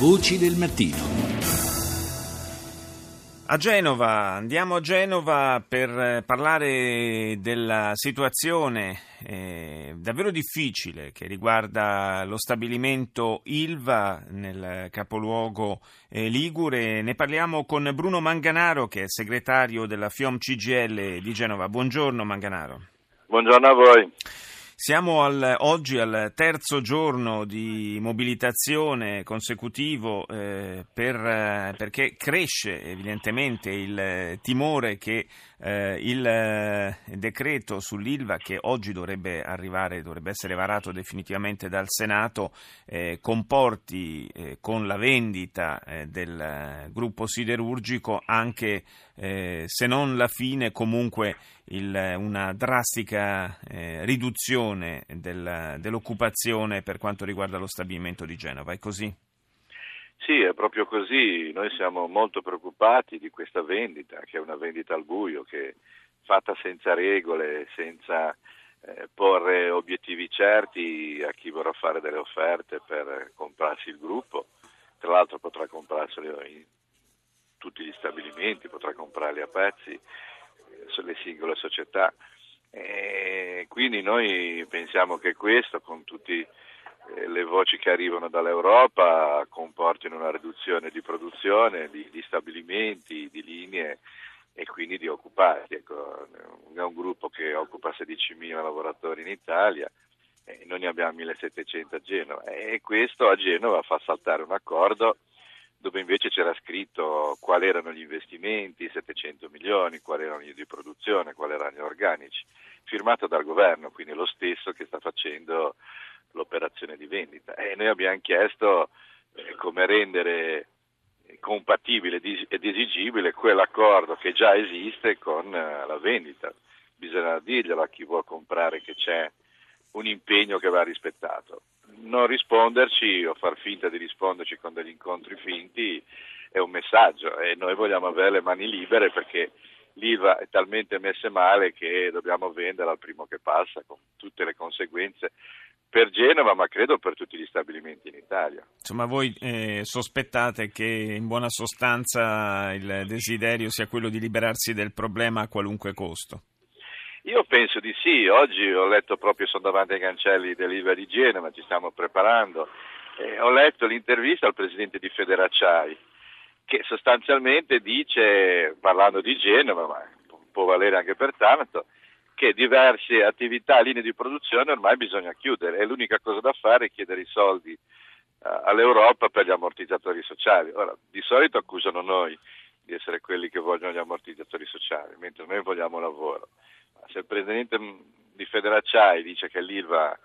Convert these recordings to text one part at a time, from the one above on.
Voci del mattino. A Genova, andiamo a Genova per eh, parlare della situazione eh, davvero difficile che riguarda lo stabilimento Ilva nel capoluogo eh, Ligure. Ne parliamo con Bruno Manganaro che è segretario della FIOM CGL di Genova. Buongiorno Manganaro. Buongiorno a voi. Siamo al, oggi al terzo giorno di mobilitazione consecutivo eh, per, eh, perché cresce evidentemente il timore che eh, il eh, decreto sull'ILVA che oggi dovrebbe arrivare, dovrebbe essere varato definitivamente dal Senato, eh, comporti eh, con la vendita eh, del gruppo siderurgico anche eh, se non la fine comunque il, una drastica riduzione del, dell'occupazione per quanto riguarda lo stabilimento di Genova. È così? Sì, è proprio così. Noi siamo molto preoccupati di questa vendita, che è una vendita al buio, che fatta senza regole, senza eh, porre obiettivi certi a chi vorrà fare delle offerte per comprarsi il gruppo. Tra l'altro potrà comprarselo in tutti gli stabilimenti, potrà comprarli a pezzi eh, sulle singole società. E quindi noi pensiamo che questo, con tutti eh, le voci che arrivano dall'Europa comportino una riduzione di produzione, di, di stabilimenti, di linee e quindi di occupati. Ecco, è un gruppo che occupa 16.000 lavoratori in Italia e noi ne abbiamo 1.700 a Genova e questo a Genova fa saltare un accordo dove invece c'era scritto quali erano gli investimenti, 700 milioni, quali erano gli di produzione, quali erano gli organici, firmato dal governo, quindi lo stesso che sta facendo l'operazione di vendita. E noi abbiamo chiesto eh, come rendere compatibile ed esigibile quell'accordo che già esiste con eh, la vendita. Bisogna dirglielo a chi vuole comprare che c'è un impegno che va rispettato. Non risponderci o far finta di risponderci con degli incontri finti è un messaggio e noi vogliamo avere le mani libere perché l'IVA è talmente messa male che dobbiamo venderla al primo che passa con tutte le conseguenze per Genova, ma credo per tutti gli stabilimenti in Italia. Insomma, voi eh, sospettate che in buona sostanza il desiderio sia quello di liberarsi del problema a qualunque costo? Io penso di sì, oggi ho letto proprio, sono davanti ai cancelli dell'Ilva di Genova, ci stiamo preparando, eh, ho letto l'intervista al presidente di Federacciai che sostanzialmente dice, parlando di Genova, ma può valere anche per Taranto, che diverse attività, linee di produzione ormai bisogna chiudere e l'unica cosa da fare è chiedere i soldi uh, all'Europa per gli ammortizzatori sociali. Ora, di solito accusano noi di essere quelli che vogliono gli ammortizzatori sociali, mentre noi vogliamo lavoro. Ma se il presidente di Federacciai dice che l'ILVA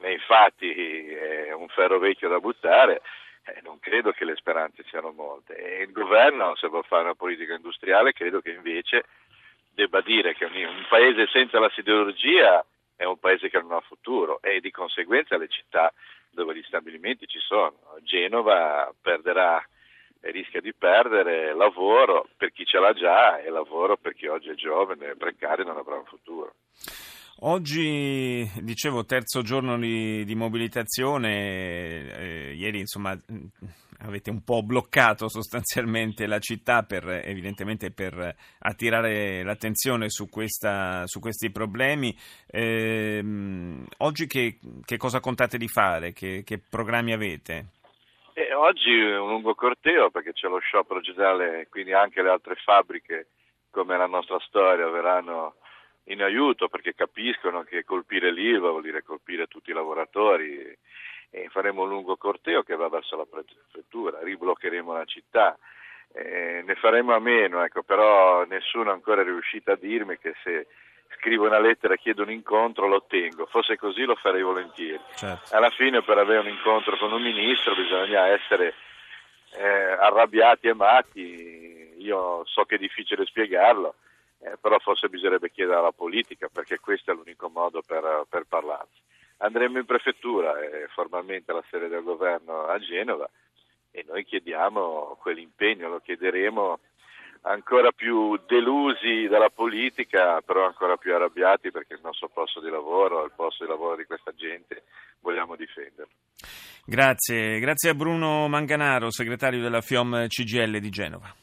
nei fatti è un ferro vecchio da buttare, eh, non credo che le speranze siano molte. E il governo, se vuole fare una politica industriale, credo che invece debba dire che un paese senza la siderurgia è un paese che non ha futuro e di conseguenza le città dove gli stabilimenti ci sono. Genova perderà e rischia di perdere lavoro per chi ce l'ha già e lavoro per chi oggi è giovane e precario e non avrà un futuro. Oggi, dicevo, terzo giorno di, di mobilitazione, eh, ieri insomma avete un po' bloccato sostanzialmente la città per, evidentemente per attirare l'attenzione su, questa, su questi problemi. Eh, oggi che, che, cosa contate di fare? Che, che programmi avete? Eh, oggi un lungo corteo perché c'è lo sciopero generale, quindi anche le altre fabbriche come la nostra storia verranno in aiuto perché capiscono che colpire l'ILVA vuol dire colpire tutti i lavoratori e faremo un lungo corteo che va verso la prefettura, ribloccheremo la città, eh, ne faremo a meno, ecco, però nessuno ancora è riuscito a dirmi che se scrivo una lettera e chiedo un incontro lo ottengo, fosse così lo farei volentieri. Certo. Alla fine per avere un incontro con un ministro bisogna essere eh, arrabbiati e matti, io so che è difficile spiegarlo, eh, però forse bisognerebbe chiedere alla politica perché questo è l'unico modo per, per parlarsi andremo in prefettura, è formalmente la sede del governo a Genova e noi chiediamo quell'impegno, lo chiederemo ancora più delusi dalla politica, però ancora più arrabbiati perché il nostro posto di lavoro, il posto di lavoro di questa gente, vogliamo difenderlo. Grazie, grazie a Bruno Manganaro, segretario della FIOM CGL di Genova.